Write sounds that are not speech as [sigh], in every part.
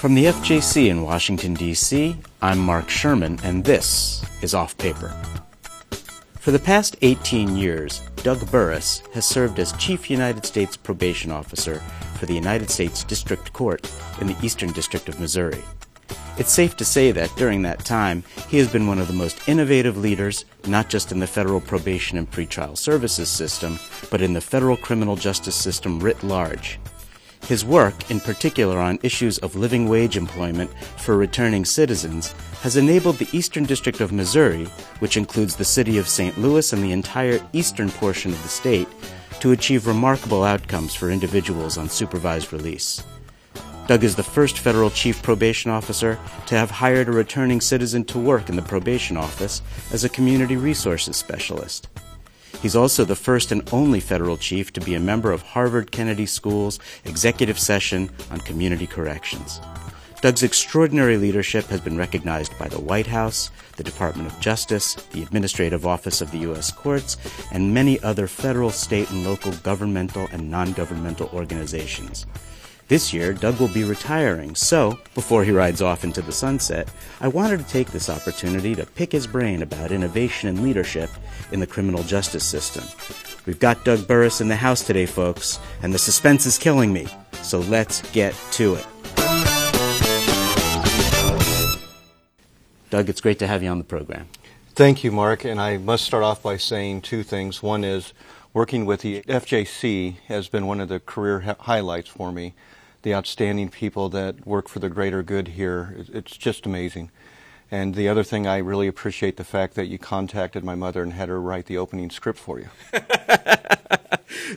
From the FJC in Washington, D.C., I'm Mark Sherman, and this is Off Paper. For the past 18 years, Doug Burris has served as Chief United States Probation Officer for the United States District Court in the Eastern District of Missouri. It's safe to say that during that time, he has been one of the most innovative leaders, not just in the federal probation and pretrial services system, but in the federal criminal justice system writ large. His work, in particular on issues of living wage employment for returning citizens, has enabled the Eastern District of Missouri, which includes the city of St. Louis and the entire eastern portion of the state, to achieve remarkable outcomes for individuals on supervised release. Doug is the first federal chief probation officer to have hired a returning citizen to work in the probation office as a community resources specialist. He's also the first and only federal chief to be a member of Harvard Kennedy School's executive session on community corrections. Doug's extraordinary leadership has been recognized by the White House, the Department of Justice, the Administrative Office of the U.S. Courts, and many other federal, state, and local governmental and non governmental organizations. This year, Doug will be retiring, so before he rides off into the sunset, I wanted to take this opportunity to pick his brain about innovation and leadership in the criminal justice system. We've got Doug Burris in the house today, folks, and the suspense is killing me, so let's get to it. Doug, it's great to have you on the program. Thank you, Mark, and I must start off by saying two things. One is working with the FJC has been one of the career ha- highlights for me the outstanding people that work for the greater good here. It's just amazing. And the other thing, I really appreciate the fact that you contacted my mother and had her write the opening script for you. [laughs]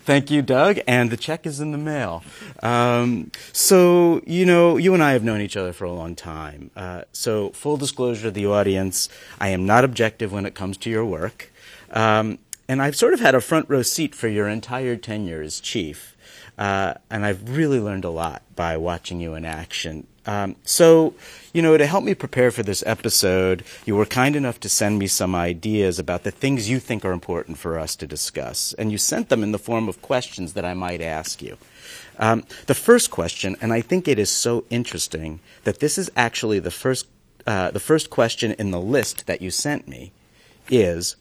Thank you, Doug. And the check is in the mail. Um, so, you know, you and I have known each other for a long time. Uh, so, full disclosure to the audience, I am not objective when it comes to your work. Um, and I've sort of had a front row seat for your entire tenure as chief. Uh, and I've really learned a lot by watching you in action. Um, so, you know, to help me prepare for this episode, you were kind enough to send me some ideas about the things you think are important for us to discuss. And you sent them in the form of questions that I might ask you. Um, the first question, and I think it is so interesting that this is actually the first, uh, the first question in the list that you sent me, is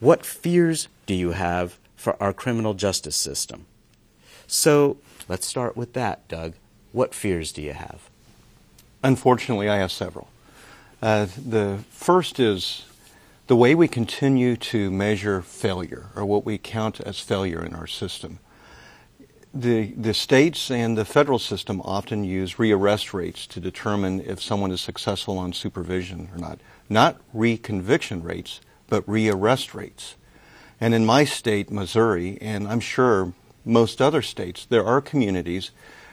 what fears do you have for our criminal justice system? So let's start with that, Doug. What fears do you have? Unfortunately, I have several. Uh, the first is the way we continue to measure failure, or what we count as failure in our system. The, the states and the federal system often use rearrest rates to determine if someone is successful on supervision or not. Not reconviction rates, but rearrest rates. And in my state, Missouri, and I'm sure most other states, there are communities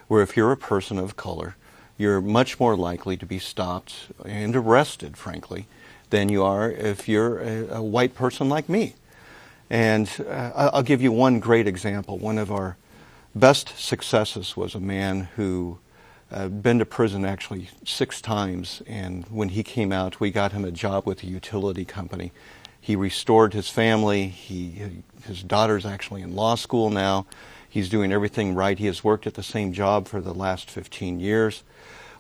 where if you're a person of color, you're much more likely to be stopped and arrested, frankly, than you are if you're a, a white person like me. And uh, I'll give you one great example. One of our best successes was a man who uh, been to prison actually six times, and when he came out, we got him a job with a utility company. He restored his family. He, his daughter's actually in law school now. He's doing everything right. He has worked at the same job for the last 15 years.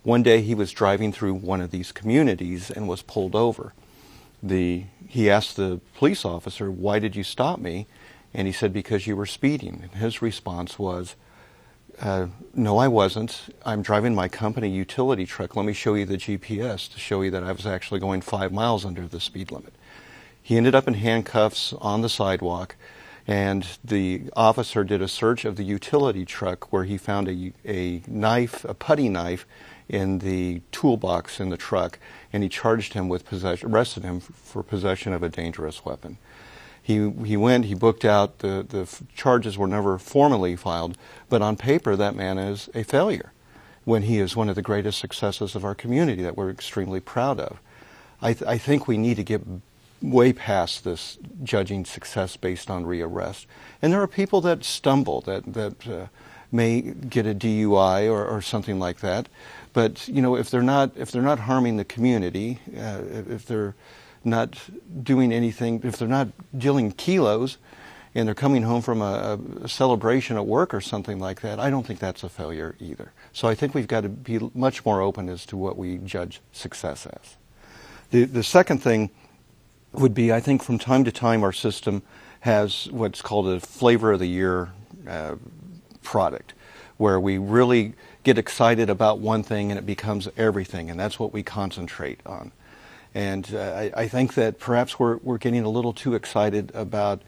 One day he was driving through one of these communities and was pulled over. The, he asked the police officer, Why did you stop me? And he said, Because you were speeding. And his response was, uh, No, I wasn't. I'm driving my company utility truck. Let me show you the GPS to show you that I was actually going five miles under the speed limit. He ended up in handcuffs on the sidewalk, and the officer did a search of the utility truck where he found a, a knife, a putty knife, in the toolbox in the truck, and he charged him with possession, arrested him for possession of a dangerous weapon. He, he went, he booked out, the, the charges were never formally filed, but on paper that man is a failure when he is one of the greatest successes of our community that we're extremely proud of. I, th- I think we need to get way past this judging success based on rearrest. And there are people that stumble, that, that uh, may get a DUI or, or something like that. But you know, if they're not if they're not harming the community, uh, if they're not doing anything, if they're not dealing kilos, and they're coming home from a, a, celebration at work or something like that, I don't think that's a failure either. So I think we've got to be much more open as to what we judge success as. The, the second thing would be I think from time to time our system has what's called a flavor of the year uh, product, where we really get excited about one thing and it becomes everything, and that's what we concentrate on. And uh, I, I, think that perhaps we're, we're getting a little too excited about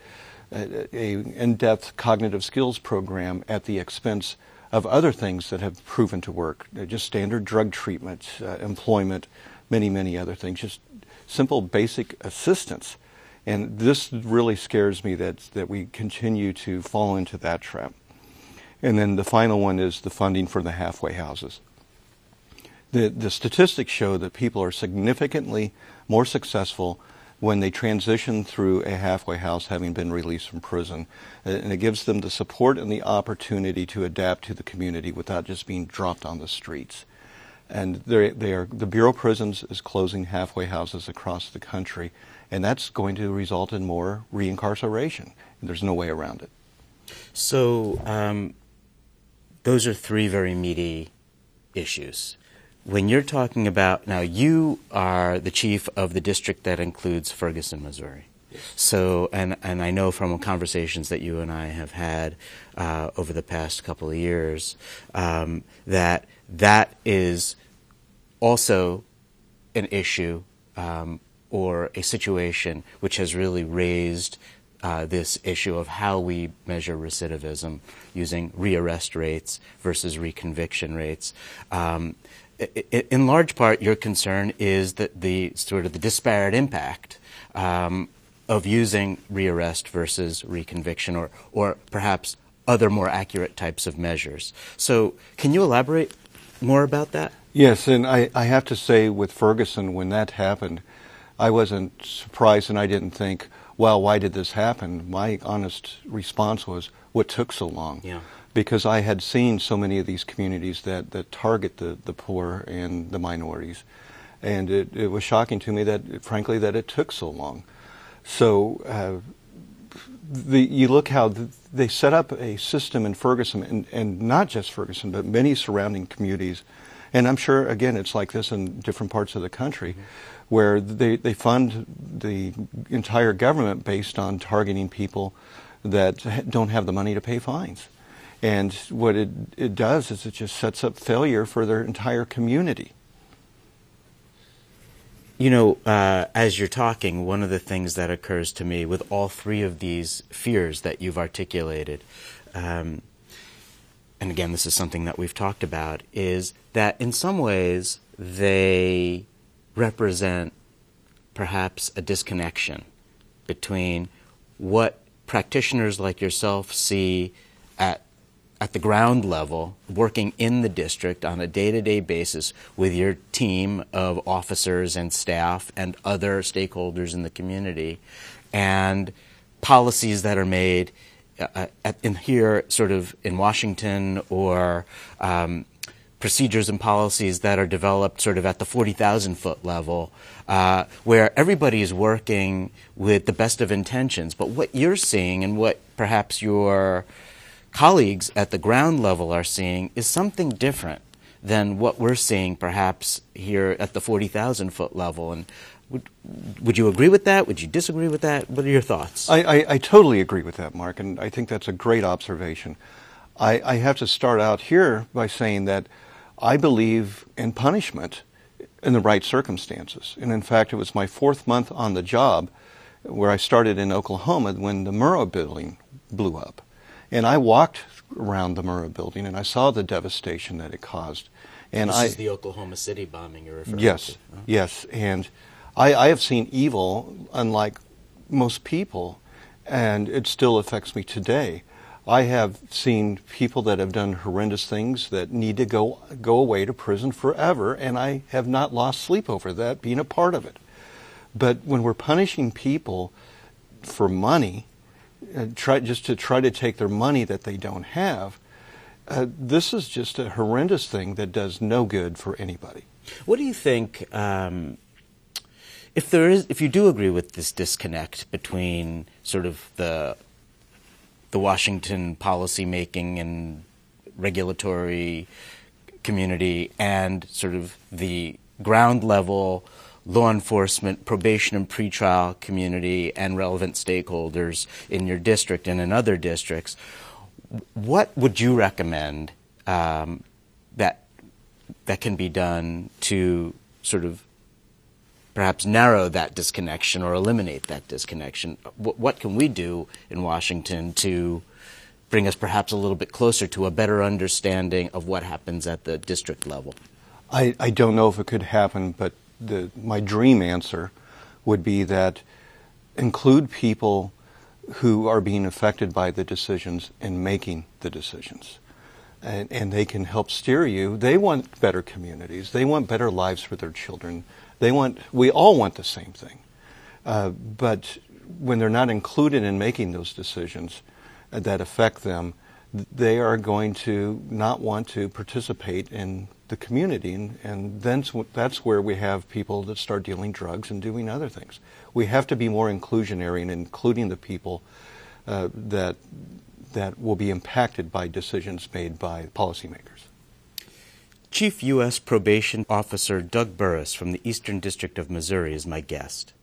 a, a in-depth cognitive skills program at the expense of other things that have proven to work, uh, just standard drug treatment, uh, employment, many, many other things, just simple basic assistance. And this really scares me that, that we continue to fall into that trap. And then the final one is the funding for the halfway houses. The, the statistics show that people are significantly more successful when they transition through a halfway house having been released from prison. Uh, and it gives them the support and the opportunity to adapt to the community without just being dropped on the streets. And they are, the Bureau of Prisons is closing halfway houses across the country, and that's going to result in more reincarceration. There's no way around it. So, um, those are three very meaty issues. When you're talking about, now you are the chief of the district that includes Ferguson, Missouri. So, and, and I know from conversations that you and I have had uh, over the past couple of years um, that that is also an issue um, or a situation which has really raised uh, this issue of how we measure recidivism using rearrest rates versus reconviction rates. Um, in large part, your concern is that the sort of the disparate impact um, of using rearrest versus reconviction, or or perhaps other more accurate types of measures. So, can you elaborate more about that? Yes, and I, I have to say, with Ferguson, when that happened, I wasn't surprised, and I didn't think, well, why did this happen? My honest response was, what took so long? Yeah. Because I had seen so many of these communities that, that target the, the poor and the minorities. And it, it was shocking to me that, frankly, that it took so long. So uh, the, you look how the, they set up a system in Ferguson, and, and not just Ferguson, but many surrounding communities. And I'm sure, again, it's like this in different parts of the country. Mm-hmm where they, they fund the entire government based on targeting people that don't have the money to pay fines. And what it, it does is it just sets up failure for their entire community. You know, uh, as you're talking, one of the things that occurs to me with all three of these fears that you've articulated, um, and again, this is something that we've talked about, is that in some ways they represent perhaps a disconnection between what practitioners like yourself see at the ground level, working in the district on a day to day basis with your team of officers and staff and other stakeholders in the community, and policies that are made uh, at, in here, sort of in Washington or um, procedures and policies that are developed sort of at the 40,000 foot level, uh, where everybody is working with the best of intentions. But what you're seeing and what perhaps your colleagues at the ground level are seeing is something different than what we're seeing perhaps here at the 40,000 foot level. And would, would you agree with that? Would you disagree with that? What are your thoughts? I, I, I totally agree with that, Mark, and I think that's a great observation. I, I have to start out here by saying that I believe in punishment in the right circumstances. And in fact, it was my fourth month on the job where I started in Oklahoma when the Murrah building blew up. And I walked around the Murrah building and I saw the devastation that it caused. And this I, is the Oklahoma City bombing you're referring yes, to. Yes, yes. And I, I have seen evil unlike most people, and it still affects me today. I have seen people that have done horrendous things that need to go go away to prison forever, and I have not lost sleep over that, being a part of it. But when we're punishing people for money, try, just to try to take their money that they don't have, uh, this is just a horrendous thing that does no good for anybody. What do you think? Um, if there is, if you do agree with this disconnect between sort of the the Washington policymaking and regulatory community and sort of the ground level law enforcement, probation and pretrial community, and relevant stakeholders in your district and in other districts. What would you recommend um, that that can be done to sort of perhaps narrow that disconnection or eliminate that disconnection? What, what can we do in Washington to bring us perhaps a little bit closer to a better understanding of what happens at the district level? I, I don't know if it could happen, but the, my dream answer would be that include people who are being affected by the decisions in making the decisions. And, and, they can help steer you. They want better communities. They want better lives for their children. They want, we all want the same thing. Uh, but when they're not included in making those decisions that affect them, they are going to not want to participate in the community, and, and then that's where we have people that start dealing drugs and doing other things. We have to be more inclusionary in including the people uh, that that will be impacted by decisions made by policymakers. Chief U.S. Probation Officer Doug Burris from the Eastern District of Missouri is my guest.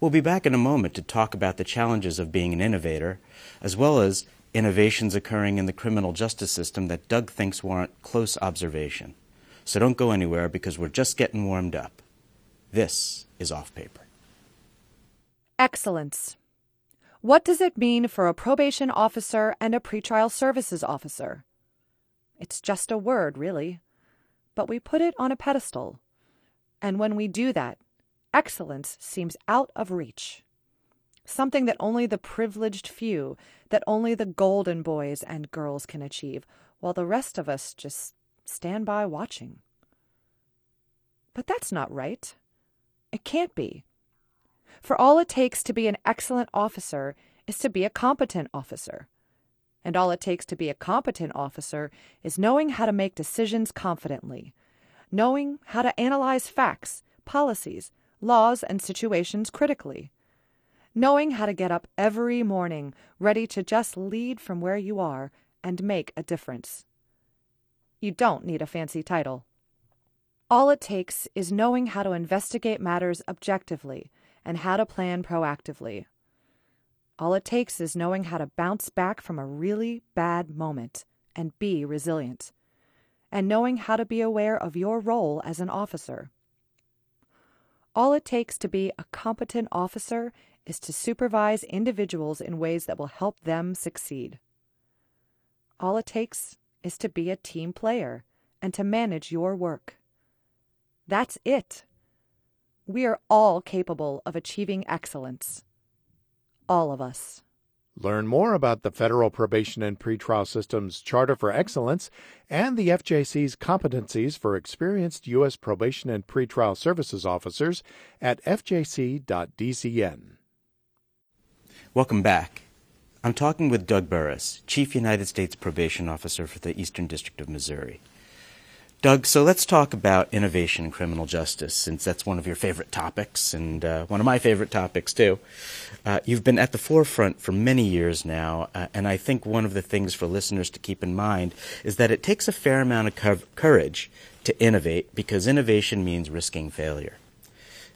We'll be back in a moment to talk about the challenges of being an innovator, as well as innovations occurring in the criminal justice system that Doug thinks warrant close observation. So don't go anywhere because we're just getting warmed up. This is Off Paper. Excellence. What does it mean for a probation officer and a pretrial services officer? It's just a word, really, but we put it on a pedestal. And when we do that, excellence seems out of reach. Something that only the privileged few, that only the golden boys and girls can achieve, while the rest of us just stand by watching. But that's not right. It can't be. For all it takes to be an excellent officer is to be a competent officer. And all it takes to be a competent officer is knowing how to make decisions confidently, knowing how to analyze facts, policies, laws, and situations critically, knowing how to get up every morning ready to just lead from where you are and make a difference. You don't need a fancy title. All it takes is knowing how to investigate matters objectively and how to plan proactively. All it takes is knowing how to bounce back from a really bad moment and be resilient, and knowing how to be aware of your role as an officer. All it takes to be a competent officer is to supervise individuals in ways that will help them succeed. All it takes is to be a team player and to manage your work. That's it. We are all capable of achieving excellence. All of us. Learn more about the Federal Probation and Pretrial System's Charter for Excellence and the FJC's competencies for experienced U.S. probation and pretrial services officers at fjc.dcn. Welcome back. I'm talking with Doug Burris, Chief United States Probation Officer for the Eastern District of Missouri. Doug, so let's talk about innovation in criminal justice, since that's one of your favorite topics and uh, one of my favorite topics, too. Uh, you've been at the forefront for many years now, uh, and I think one of the things for listeners to keep in mind is that it takes a fair amount of courage to innovate because innovation means risking failure.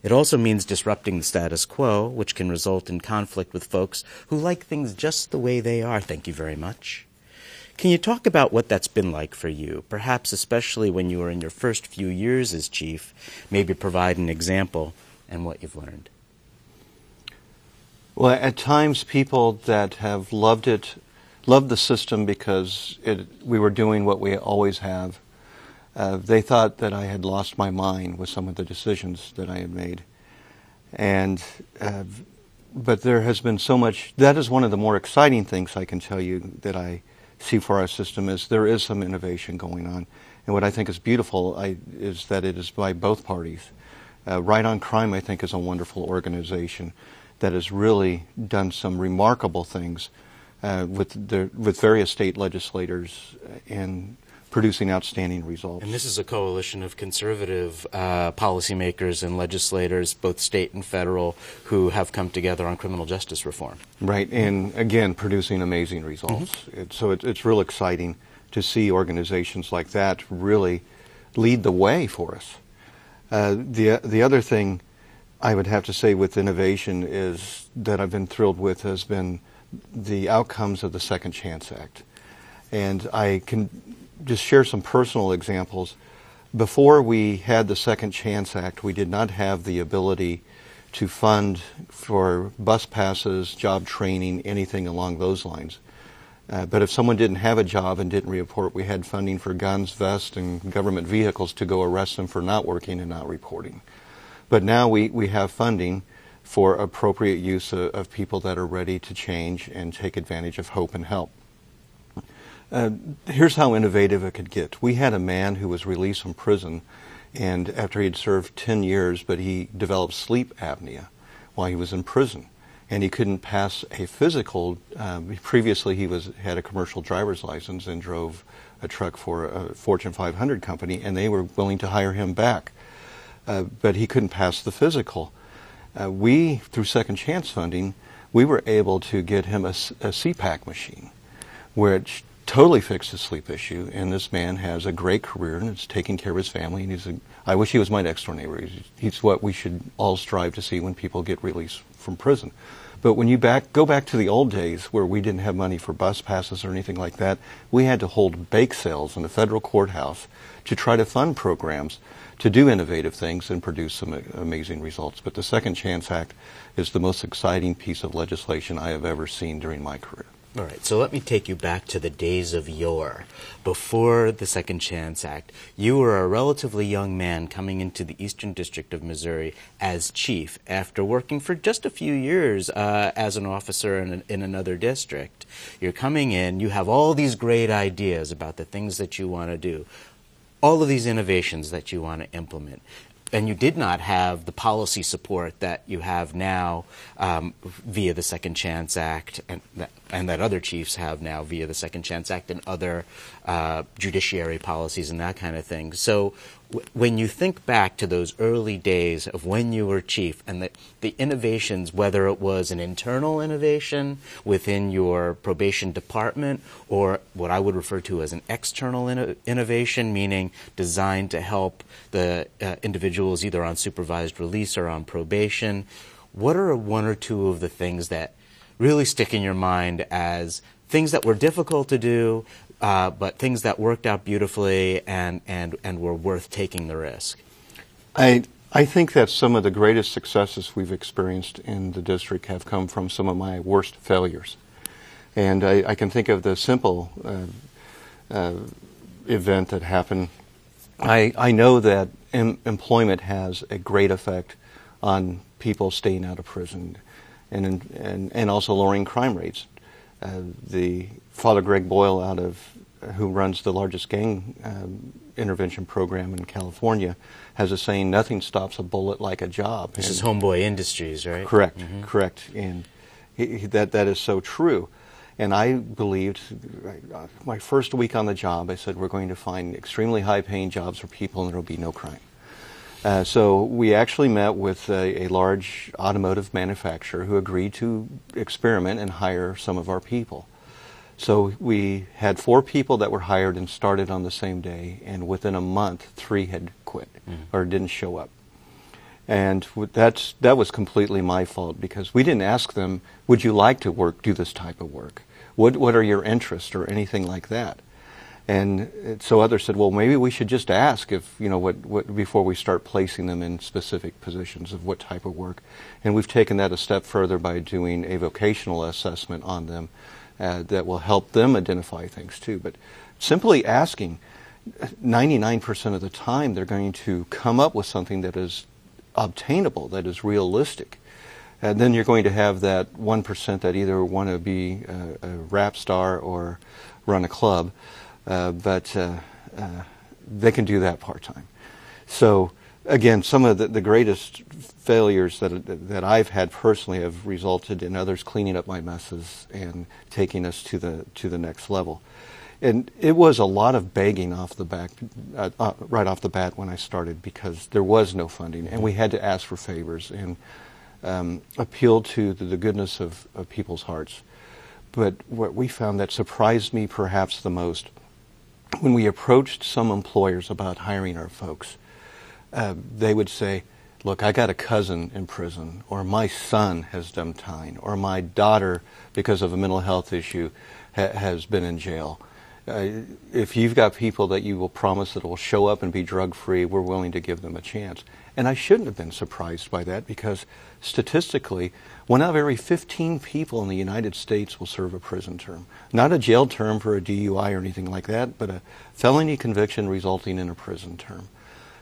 It also means disrupting the status quo, which can result in conflict with folks who like things just the way they are. Thank you very much. Can you talk about what that's been like for you, perhaps especially when you were in your first few years as chief? Maybe provide an example and what you've learned. Well, at times, people that have loved it, loved the system because it, we were doing what we always have, uh, they thought that I had lost my mind with some of the decisions that I had made. And, uh, but there has been so much, that is one of the more exciting things I can tell you that I see for our system is there is some innovation going on. And what I think is beautiful I, is that it is by both parties. Uh, right on Crime, I think, is a wonderful organization that has really done some remarkable things uh, with, the, with various state legislators and producing outstanding results. And this is a coalition of conservative uh, policymakers and legislators, both state and federal, who have come together on criminal justice reform. Right, and again, producing amazing results. Mm-hmm. It, so it, it's real exciting to see organizations like that really lead the way for us. Uh, the the other thing I would have to say with innovation is that I've been thrilled with has been the outcomes of the Second Chance Act, and I can just share some personal examples. Before we had the Second Chance Act, we did not have the ability to fund for bus passes, job training, anything along those lines. Uh, but if someone didn't have a job and didn't report, we had funding for guns, vests, and government vehicles to go arrest them for not working and not reporting. But now we, we have funding for appropriate use of, of people that are ready to change and take advantage of hope and help. Uh, here's how innovative it could get. We had a man who was released from prison, and after he had served 10 years, but he developed sleep apnea while he was in prison. And he couldn't pass a physical. Um, [laughs] previously, he was had a commercial driver's license and drove a truck for a Fortune 500 company, and they were willing to hire him back. Uh, but he couldn't pass the physical. Uh, we, through Second Chance funding, we were able to get him a, a CPAP machine, which totally fixed his sleep issue, and this man has a great career and is taking care of his family. And he's a, I wish he was my next door neighbor. He's, he's what we should all strive to see when people get released from prison. But when you back go back to the old days where we didn't have money for bus passes or anything like that, we had to hold bake sales in the federal courthouse to try to fund programs to do innovative things and produce some amazing results. But the Second Chance Act is the most exciting piece of legislation I have ever seen during my career. All right, so let me take you back to the days of yore. Before the Second Chance Act, you were a relatively young man coming into the Eastern District of Missouri as chief after working for just a few years uh, as an officer in, in another district. You're coming in, you have all these great ideas about the things that you want to do, all of these innovations that you want to implement and you did not have the policy support that you have now um, via the Second Chance Act, and that, and that other chiefs have now via the Second Chance Act and other uh, judiciary policies and that kind of thing. So, when you think back to those early days of when you were chief and the, the innovations, whether it was an internal innovation within your probation department or what I would refer to as an external inno- innovation, meaning designed to help the uh, individuals either on supervised release or on probation, what are one or two of the things that really stick in your mind as things that were difficult to do, uh, but things that worked out beautifully and, and, and were worth taking the risk? I, I think that some of the greatest successes we've experienced in the district have come from some of my worst failures. And I, I can think of the simple uh, uh, event that happened. I, I know that em- employment has a great effect on people staying out of prison and, and, and also lowering crime rates. Uh, the Father Greg Boyle, out of who runs the largest gang um, intervention program in California, has a saying: "Nothing stops a bullet like a job." This and is Homeboy Industries, right? Correct, mm-hmm. correct, and he, he, that that is so true. And I believed, uh, my first week on the job, I said, we're going to find extremely high paying jobs for people and there will be no crime. Uh, so we actually met with a, a, large automotive manufacturer who agreed to experiment and hire some of our people. So we had four people that were hired and started on the same day, and within a month, three had quit mm. or didn't show up. And that's, that was completely my fault because we didn't ask them, would you like to work, do this type of work? What, what are your interests or anything like that? And so others said, well, maybe we should just ask if, you know, what, what, before we start placing them in specific positions of what type of work. And we've taken that a step further by doing a vocational assessment on them uh, that will help them identify things too. But simply asking, 99% of the time they're going to come up with something that is obtainable, that is realistic. And then you're going to have that 1% that either want to be a, a rap star or run a club. Uh, but uh, uh, they can do that part time. So again, some of the, the, greatest failures that that I've had personally have resulted in others cleaning up my messes and taking us to the to the next level. and it was a lot of begging off the back, uh, uh, right off the bat when I started because there was no funding, and we had to ask for favors and um, appeal to the, the goodness of, of people's hearts. But what we found that surprised me perhaps the most when we approached some employers about hiring our folks, uh, they would say, Look, I got a cousin in prison, or my son has done time, or my daughter, because of a mental health issue, ha- has been in jail. Uh, if you've got people that you will promise that will show up and be drug free, we're willing to give them a chance. And I shouldn't have been surprised by that because statistically, one out of every 15 people in the United States will serve a prison term. Not a jail term for a DUI or anything like that, but a felony conviction resulting in a prison term.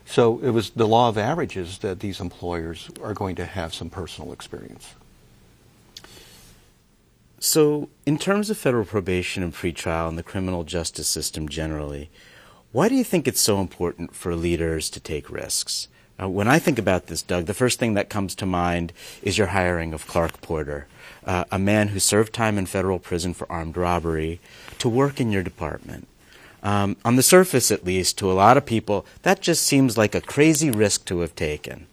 So it was the law of averages that these employers are going to have some personal experience. So, in terms of federal probation and pretrial and the criminal justice system generally, why do you think it's so important for leaders to take risks? Uh, when I think about this, Doug, the first thing that comes to mind is your hiring of Clark Porter, uh, a man who served time in federal prison for armed robbery, to work in your department. Um, on the surface, at least, to a lot of people, that just seems like a crazy risk to have taken.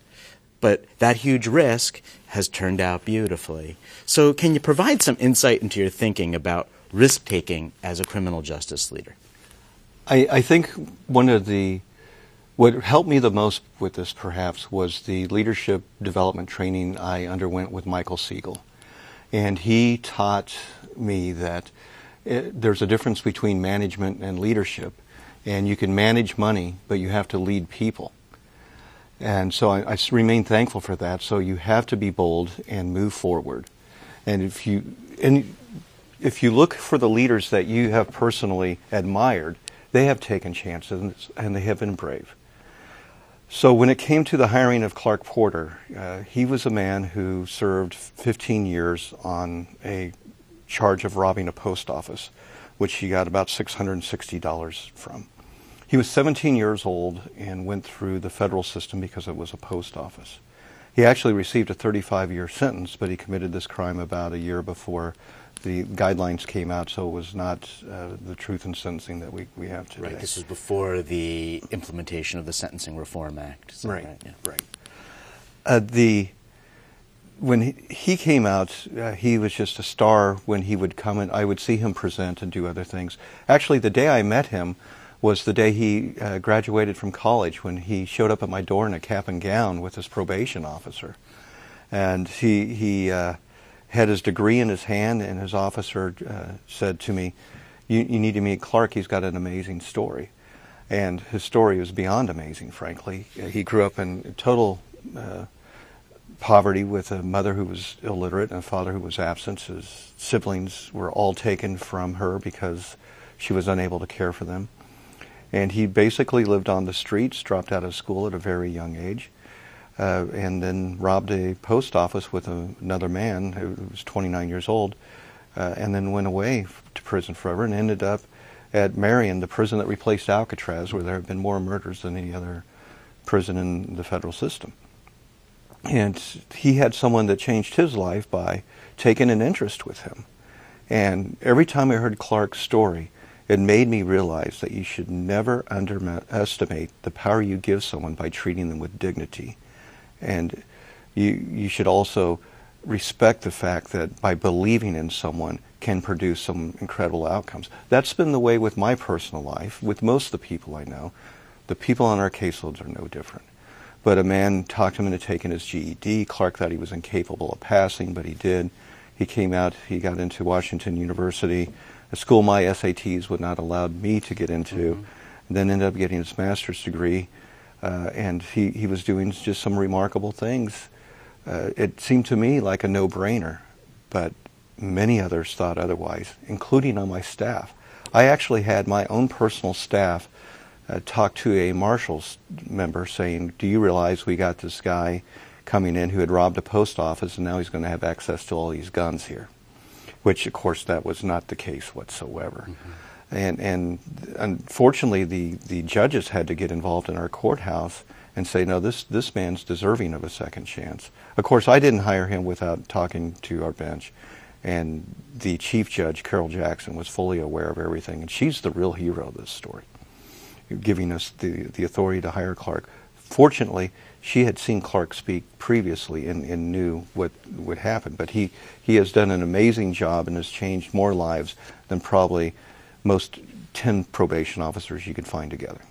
But that huge risk has turned out beautifully. So, can you provide some insight into your thinking about risk taking as a criminal justice leader? I, I think one of the what helped me the most with this, perhaps, was the leadership development training I underwent with Michael Siegel. And he taught me that it, there's a difference between management and leadership. And you can manage money, but you have to lead people. And so I, I remain thankful for that. So you have to be bold and move forward. And if you, and if you look for the leaders that you have personally admired, they have taken chances and they have been brave. So when it came to the hiring of Clark Porter, uh, he was a man who served 15 years on a charge of robbing a post office, which he got about $660 from. He was 17 years old and went through the federal system because it was a post office. He actually received a 35 year sentence, but he committed this crime about a year before the guidelines came out, so it was not uh, the truth in sentencing that we, we have today. Right. This was before the implementation of the Sentencing Reform Act. Right. Right. Yeah. right. Uh, the when he, came out, uh, he was just a star. When he would come and I would see him present and do other things. Actually, the day I met him was the day he uh, graduated from college. When he showed up at my door in a cap and gown with his probation officer, and he he uh, had his degree in his hand, and his officer uh, said to me, you, you, need to meet Clark. He's got an amazing story." And his story was beyond amazing, frankly. He grew up in total uh, poverty with a mother who was illiterate and a father who was absent. His siblings were all taken from her because she was unable to care for them. And he basically lived on the streets, dropped out of school at a very young age uh, and then robbed a post office with a, another man who was 29 years old, uh, and then went away to prison forever and ended up at Marion, the prison that replaced Alcatraz, where there have been more murders than any other prison in the federal system. And he had someone that changed his life by taking an interest with him. And every time I heard Clark's story, it made me realize that you should never underestimate the power you give someone by treating them with dignity and you, you should also respect the fact that by believing in someone can produce some incredible outcomes. That's been the way with my personal life, with most of the people I know. The people on our caseloads are no different. But a man talked him into taking his GED. Clark thought he was incapable of passing, but he did. He came out, he got into Washington University, a school my SATs would not allow me to get into, mm-hmm. then ended up getting his master's degree uh, and he, he was doing just some remarkable things. Uh, it seemed to me like a no brainer, but many others thought otherwise, including on my staff. I actually had my own personal staff uh, talk to a Marshals member saying, Do you realize we got this guy coming in who had robbed a post office and now he's going to have access to all these guns here? Which, of course, that was not the case whatsoever. Mm-hmm. And, and unfortunately, the, the judges had to get involved in our courthouse and say, no, this, this man's deserving of a second chance. Of course, I didn't hire him without talking to our bench. And the chief judge, Carol Jackson, was fully aware of everything, and she's the real hero of this story, giving us the, the authority to hire Clark. Fortunately, she had seen Clark speak previously and, and knew what would happen, but he, he has done an amazing job and has changed more lives than probably most 10 probation officers you could find together.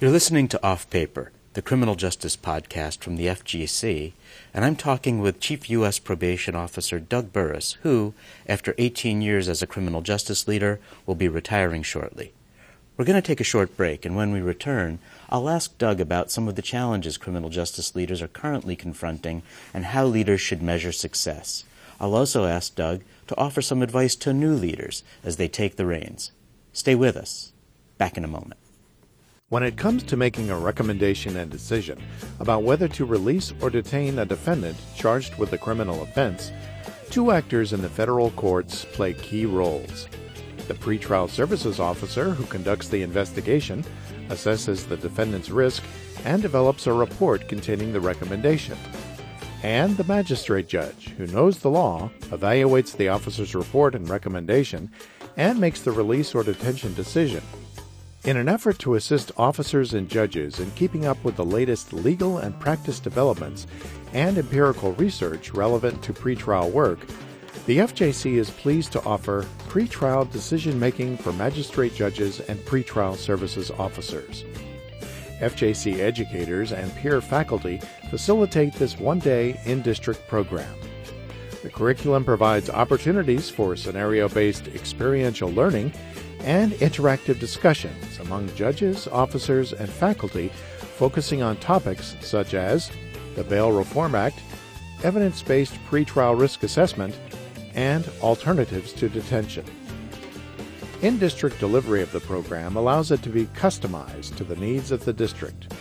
You're listening to Off Paper, the criminal justice podcast from the FJC, and I'm talking with Chief U.S. Probation Officer Doug Burris, who, after 18 years as a criminal justice leader, will be retiring shortly. We're going to take a short break, and when we return, I'll ask Doug about some of the challenges criminal justice leaders are currently confronting and how leaders should measure success. I'll also ask Doug to offer some advice to new leaders as they take the reins. Stay with us. Back in a moment. When it comes to making a recommendation and decision about whether to release or detain a defendant charged with a criminal offense, two actors in the federal courts play key roles. The pretrial services officer who conducts the investigation, assesses the defendant's risk, and develops a report containing the recommendation. And the magistrate judge, who knows the law, evaluates the officer's report and recommendation, and makes the release or detention decision in an effort to assist officers and judges in keeping up with the latest legal and practice developments and empirical research relevant to pretrial work, the FJC is pleased to offer pretrial decision making for magistrate judges and pretrial services officers. FJC educators and peer faculty facilitate this one day in district program. The curriculum provides opportunities for scenario based experiential learning and interactive discussions among judges, officers, and faculty focusing on topics such as the Bail Reform Act, evidence based pretrial risk assessment, and alternatives to detention. In district delivery of the program allows it to be customized to the needs of the district.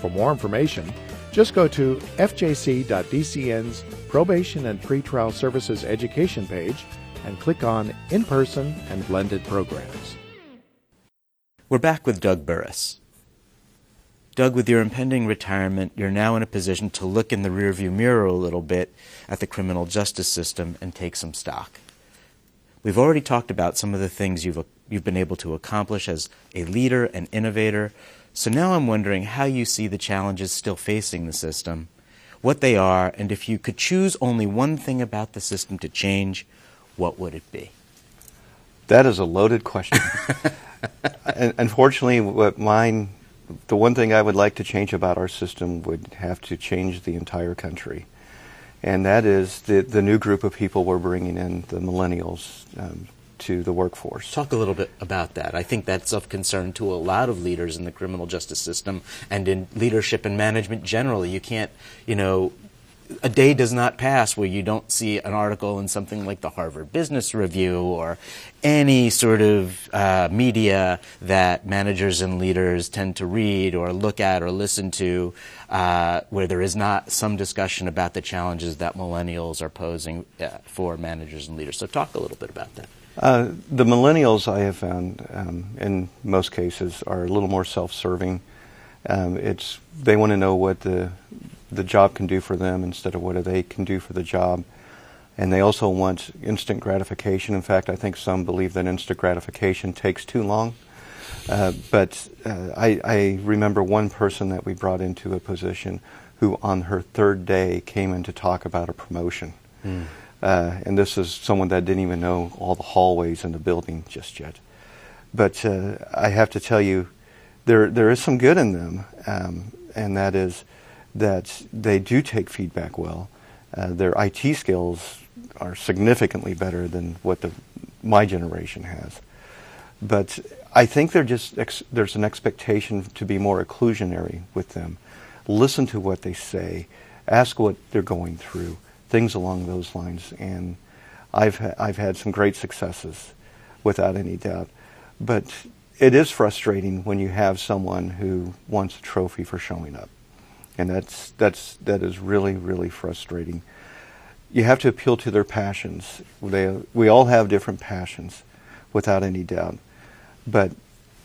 For more information, just go to fjc.dcn's Probation and Pretrial Services Education page and click on In Person and Blended Programs. We're back with Doug Burris. Doug, with your impending retirement, you're now in a position to look in the rearview mirror a little bit at the criminal justice system and take some stock. We've already talked about some of the things you've, you've been able to accomplish as a leader and innovator. So now I'm wondering how you see the challenges still facing the system, what they are, and if you could choose only one thing about the system to change, what would it be? That is a loaded question. [laughs] Unfortunately, what mine, the one thing I would like to change about our system would have to change the entire country, and that is the the new group of people we're bringing in, the millennials. Um, to the workforce. Talk a little bit about that. I think that's of concern to a lot of leaders in the criminal justice system and in leadership and management generally. You can't, you know, a day does not pass where you don't see an article in something like the Harvard Business Review or any sort of uh, media that managers and leaders tend to read or look at or listen to, uh, where there is not some discussion about the challenges that millennials are posing uh, for managers and leaders. So, talk a little bit about that. Uh, the millennials, I have found, um, in most cases, are a little more self-serving. Um, it's they want to know what the the job can do for them instead of what they can do for the job. And they also want instant gratification. In fact, I think some believe that instant gratification takes too long. Uh, but uh, I, I, remember one person that we brought into a position who, on her third day, came in to talk about a promotion. Mm. Uh, and this is someone that didn't even know all the hallways in the building just yet. But uh, I have to tell you, there there is some good in them, um, and that is that they do take feedback well. Uh, their IT skills are significantly better than what the my generation has. But I think just ex- there's an expectation to be more inclusionary with them. Listen to what they say, ask what they're going through, things along those lines. And I've ha- I've had some great successes, without any doubt. But it is frustrating when you have someone who wants a trophy for showing up and that's that's that is really really frustrating. You have to appeal to their passions. They, we all have different passions, without any doubt. But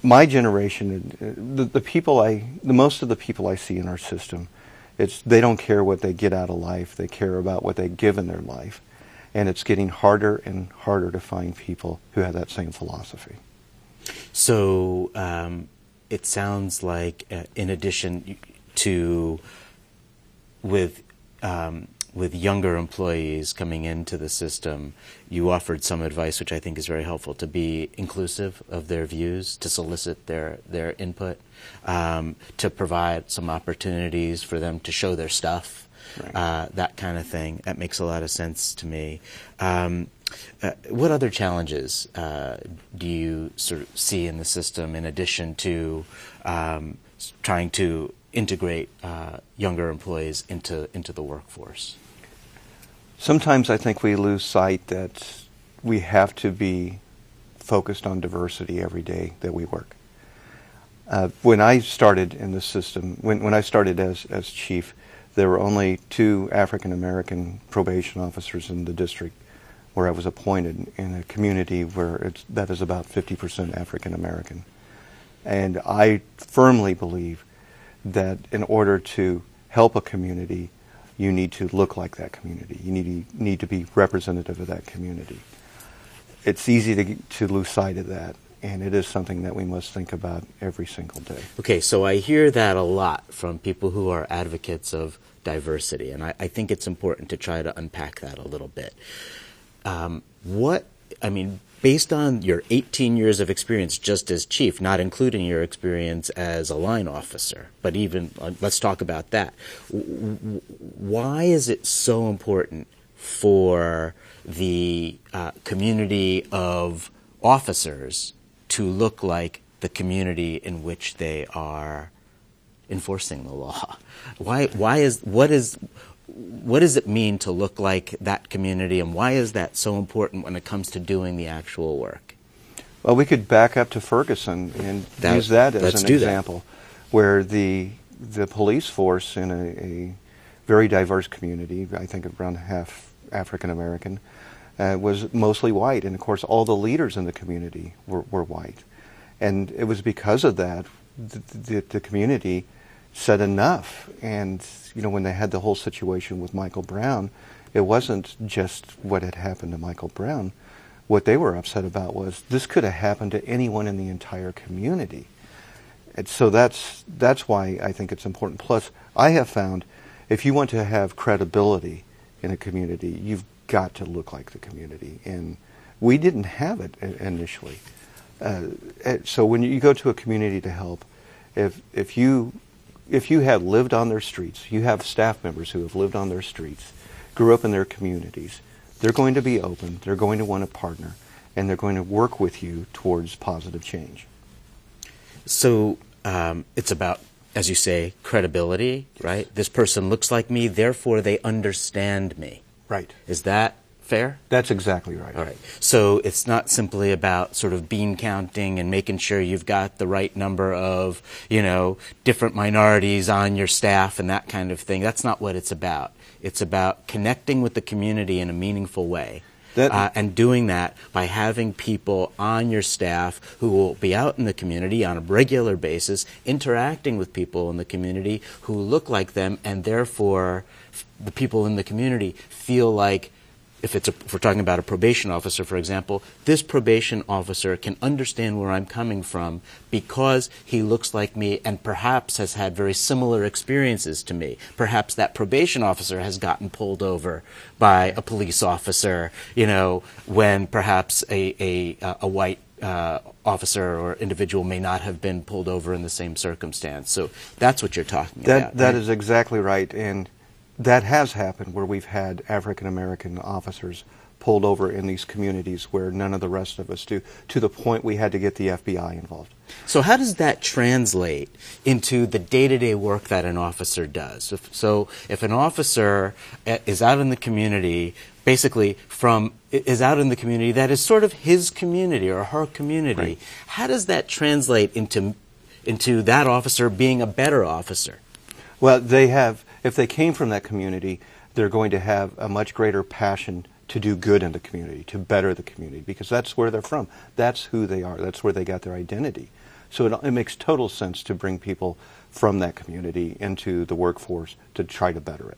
my generation, the, the people I, the most of the people I see in our system, it's they don't care what they get out of life. They care about what they give in their life, And it's getting harder and harder to find people who have that same philosophy. So um, it sounds like, uh, in addition to with um, with younger employees coming into the system, you offered some advice, which I think is very helpful, to be inclusive of their views, to solicit their their input, um, to provide some opportunities for them to show their stuff, right. uh, that kind of thing. That makes a lot of sense to me. Um, uh, what other challenges uh, do you sort of see in the system in addition to um, trying to integrate uh, younger employees into into the workforce? Sometimes I think we lose sight that we have to be focused on diversity every day that we work. Uh, when I started in the system, when, when I started as, as chief, there were only two African American probation officers in the district where I was appointed in a community where that is about 50% African American. And I firmly believe that in order to help a community, you need to look like that community. You need to, need to be representative of that community. It's easy to, to lose sight of that, and it is something that we must think about every single day. Okay, so I hear that a lot from people who are advocates of diversity, and I, I think it's important to try to unpack that a little bit. Um, what, I mean, based on your 18 years of experience just as chief, not including your experience as a line officer, but even uh, let's talk about that. Why is it so important for the uh, community of officers to look like the community in which they are enforcing the law? [laughs] Why? Why is what is what does it mean to look like that community, and why is that so important when it comes to doing the actual work? Well, we could back up to Ferguson and that, use that as an example, where the the police force in a, a, very diverse community, I think around half African American, uh, was mostly white, and of course all the leaders in the community were, were white, and it was because of that the, the, the community said enough. And, you know, when they had the whole situation with Michael Brown, it wasn't just what had happened to Michael Brown. What they were upset about was this could have happened to anyone in the entire community. And so that's, that's why I think it's important. Plus, I have found if you want to have credibility in a community, you've got to look like the community. And we didn't have it initially. Uh, so when you go to a community to help, if, if you if you have lived on their streets, you have staff members who have lived on their streets, grew up in their communities, they're going to be open, they're going to want to partner, and they're going to work with you towards positive change. So um, it's about, as you say, credibility, right? This person looks like me, therefore they understand me. Right. Is that fair? That's exactly right. All right. So it's not simply about sort of bean counting and making sure you've got the right number of, you know, different minorities on your staff and that kind of thing. That's not what it's about. It's about connecting with the community in a meaningful way. That, uh, and doing that by having people on your staff who will be out in the community on a regular basis, interacting with people in the community who look like them, and therefore the people in the community feel like if it's a, if we're talking about a probation officer, for example, this probation officer can understand where I'm coming from because he looks like me and perhaps has had very similar experiences to me. Perhaps that probation officer has gotten pulled over by a police officer, you know, when perhaps a, a, a white uh, officer or individual may not have been pulled over in the same circumstance. So that's what you're talking that, about. That right? is exactly right. And that has happened where we've had African American officers pulled over in these communities where none of the rest of us do, to the point we had to get the FBI involved. So, how does that translate into the day to day work that an officer does? If, so, if an officer eh, is out in the community, basically from is out in the community that is sort of his community or her community, right. how does that translate into into that officer being a better officer? Well, they have if they came from that community, they're going to have a much greater passion to do good in the community, to better the community, because that's where they're from. That's who they are. That's where they got their identity. So it, it makes total sense to bring people from that community into the workforce to try to better it.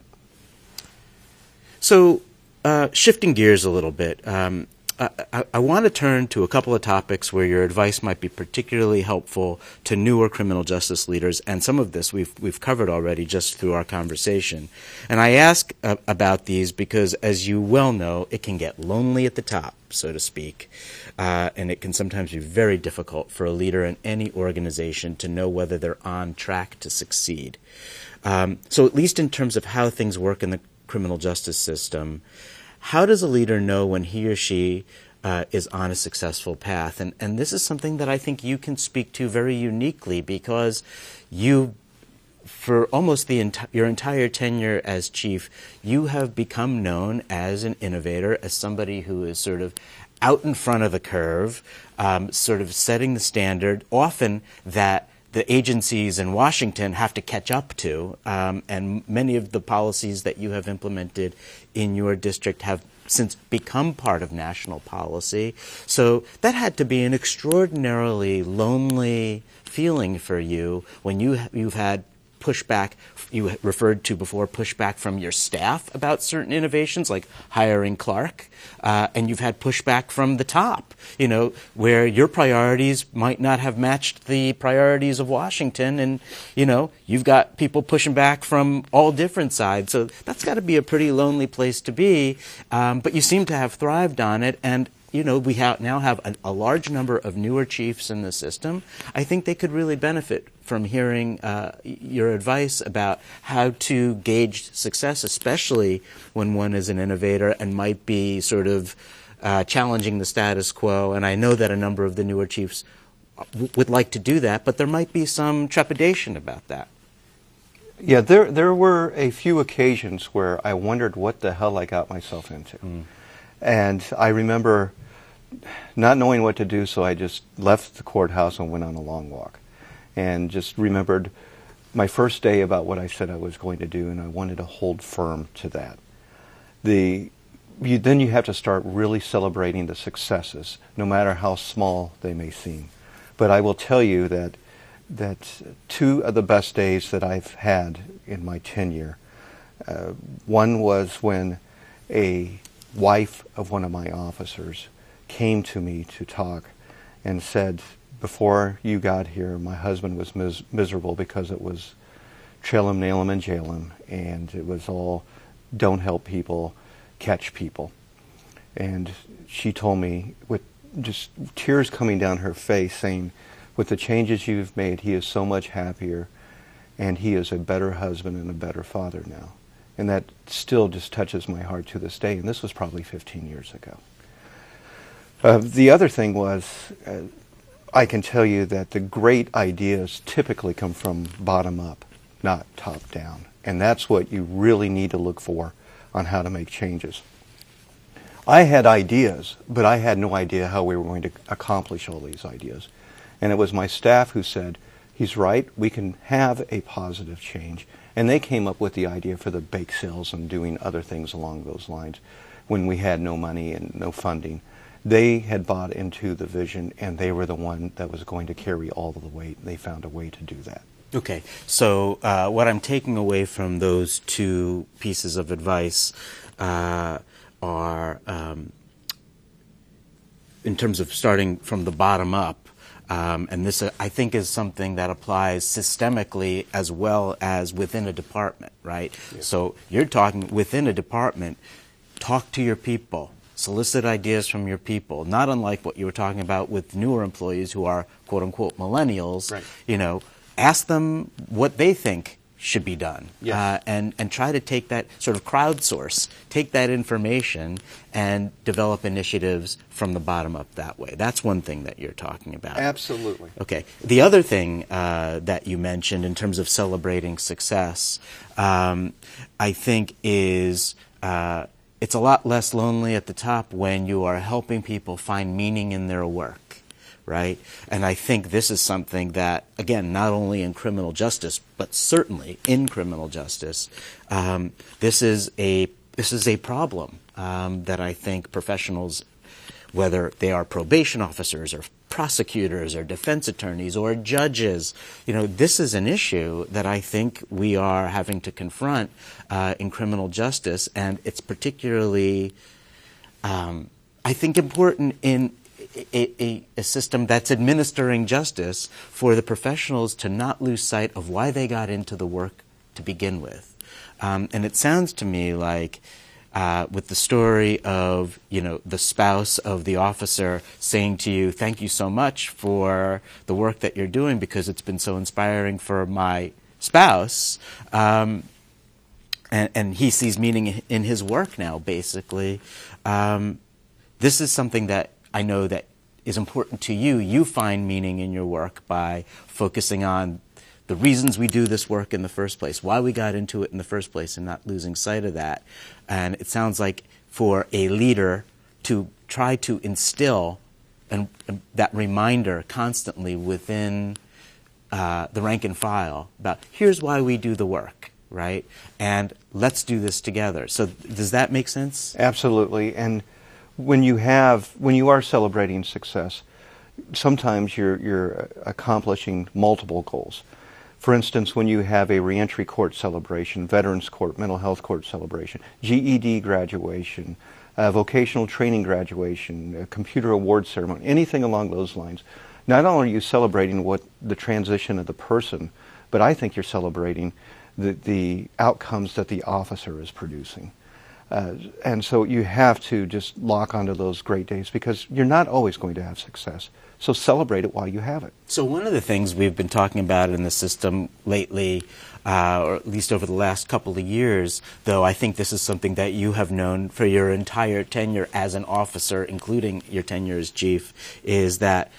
So uh, shifting gears a little bit, um, I, I, want to turn to a couple of topics where your advice might be particularly helpful to newer criminal justice leaders, and some of this we've we've covered already just through our conversation. And I ask uh, about these because, as you well know, it can get lonely at the top, so to speak, uh, and it can sometimes be very difficult for a leader in any organization to know whether they're on track to succeed. Um, so, at least in terms of how things work in the criminal justice system. How does a leader know when he or she uh, is on a successful path? And, and this is something that I think you can speak to very uniquely because you, for almost the enti- your entire tenure as chief, you have become known as an innovator, as somebody who is sort of out in front of the curve, um, sort of setting the standard, often that the agencies in Washington have to catch up to. Um, and many of the policies that you have implemented in your district have since become part of national policy. So that had to be an extraordinarily lonely feeling for you when you you've had pushback you referred to before pushback from your staff about certain innovations like hiring Clark uh, and you've had pushback from the top you know where your priorities might not have matched the priorities of Washington. And you know you've got people pushing back from all different sides. So that's got to be a pretty lonely place to be um, but you seem to have thrived on it. And you know, we have now have a, a, large number of newer chiefs in the system. I think they could really benefit from hearing uh, your advice about how to gauge success, especially when one is an innovator and might be sort of uh, challenging the status quo. And I know that a number of the newer chiefs w- would like to do that, but there might be some trepidation about that. Yeah, there there were a few occasions where I wondered what the hell I got myself into. Mm. And I remember not knowing what to do, so I just left the courthouse and went on a long walk. And just remembered my first day about what I said I was going to do, and I wanted to hold firm to that. The, you, then you have to start really celebrating the successes, no matter how small they may seem. But I will tell you that, that two of the best days that I've had in my tenure, uh, one was when a wife of one of my officers came to me to talk and said, Before you got here, my husband was mis- miserable because it was trail him, and jail him. And it was all don't help people, catch people. And she told me, with just tears coming down her face, saying, With the changes you've made, he is so much happier, and he is a better husband and a better father now. And that still just touches my heart to this day. And this was probably 15 years ago. Uh, the other thing was, uh, I can tell you that the great ideas typically come from bottom up, not top down. And that's what you really need to look for on how to make changes. I had ideas, but I had no idea how we were going to accomplish all these ideas. And it was my staff who said, he's right, we can have a positive change. And they came up with the idea for the bake sales and doing other things along those lines when we had no money and no funding. They had bought into the vision and they were the one that was going to carry all of the weight. They found a way to do that. Okay, so uh, what I'm taking away from those two pieces of advice uh, are, um, in terms of starting from the bottom up, um, and this, uh, I think, is something that applies systemically as well as within a department, right? Yeah. So you're talking within a department, talk to your people, solicit ideas from your people, not unlike what you were talking about with newer employees who are quote unquote millennials. Right. You know, ask them what they think should be done. Yes. Uh, and, and try to take that sort of crowdsource, take that information and develop initiatives from the bottom up that way. That's one thing that you're talking about. Absolutely. Okay. The other thing uh, that you mentioned in terms of celebrating success, um, I think, is. Uh, it's a lot less lonely at the top when you are helping people find meaning in their work right? And I think this is something that, again, not only in criminal justice, but certainly in criminal justice, um, this is a this is a problem um, that I think professionals, whether they are probation officers or prosecutors or defense attorneys or judges. You know, this is an issue that I think we are having to confront uh, in criminal justice, and it's particularly, um, I think, important in a, a, a, system that's administering justice for the professionals to not lose sight of why they got into the work to begin with. Um, and it sounds to me like uh, with the story of you know the spouse of the officer saying to you, "Thank you so much for the work that you're doing because it's been so inspiring for my spouse." Um, and, and, he sees meaning in his work now. Basically, um, this is something that I know that is important to you. You find meaning in your work by focusing on the reasons we do this work in the first place, why we got into it in the first place, and not losing sight of that. And it sounds like for a leader to try to instill and, that reminder constantly within uh, the rank and file about here's why we do the work, right? And let's do this together. So does that make sense? Absolutely. And when you have when you are celebrating success, sometimes you're you're accomplishing multiple goals. For instance, when you have a reentry court celebration, veterans court, mental health court celebration, GED graduation, uh, vocational training graduation, uh, computer award ceremony, anything along those lines, not only are you celebrating what the transition of the person, but I think you're celebrating the, the outcomes that the officer is producing. Uh, and so you have to just lock onto those great days because you're not always going to have success. So celebrate it while you have it. So one of the things we've been talking about in the system lately, uh, or at least over the last couple of years, though I think this is something that you have known for your entire tenure as an officer, including your tenure as chief, is that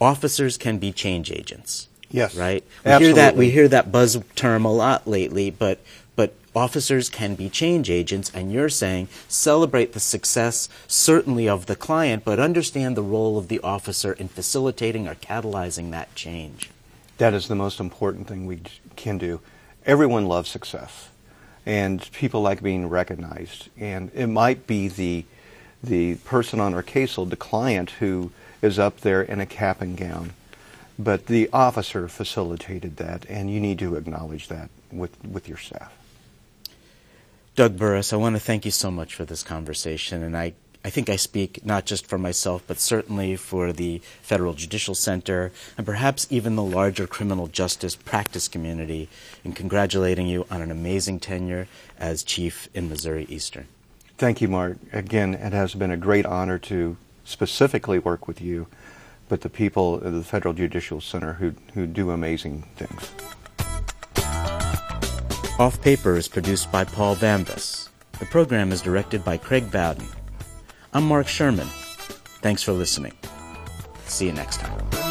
officers can be change agents. Yes. Right? We Absolutely. hear that we hear that buzz term a lot lately, but officers can be change agents, and you're saying celebrate the success, certainly of the client, but understand the role of the officer in facilitating or catalyzing that change. That is the most important thing we can do. Everyone loves success, and people like being recognized. And it might be the the person on our caseload, the client, who is up there in a cap and gown. But the officer facilitated that, and you need to acknowledge that with, with your staff. Doug Burris, I want to thank you so much for this conversation, and I, I think I speak not just for myself, but certainly for the Federal Judicial Center and perhaps even the larger criminal justice practice community in congratulating you on an amazing tenure as chief in Missouri Eastern. Thank you, Mark. Again, it has been a great honor to specifically work with you, but the people of the Federal Judicial Center who, who do amazing things. Off Paper is produced by Paul Vambus. The program is directed by Craig Bowden. I'm Mark Sherman. Thanks for listening. See you next time.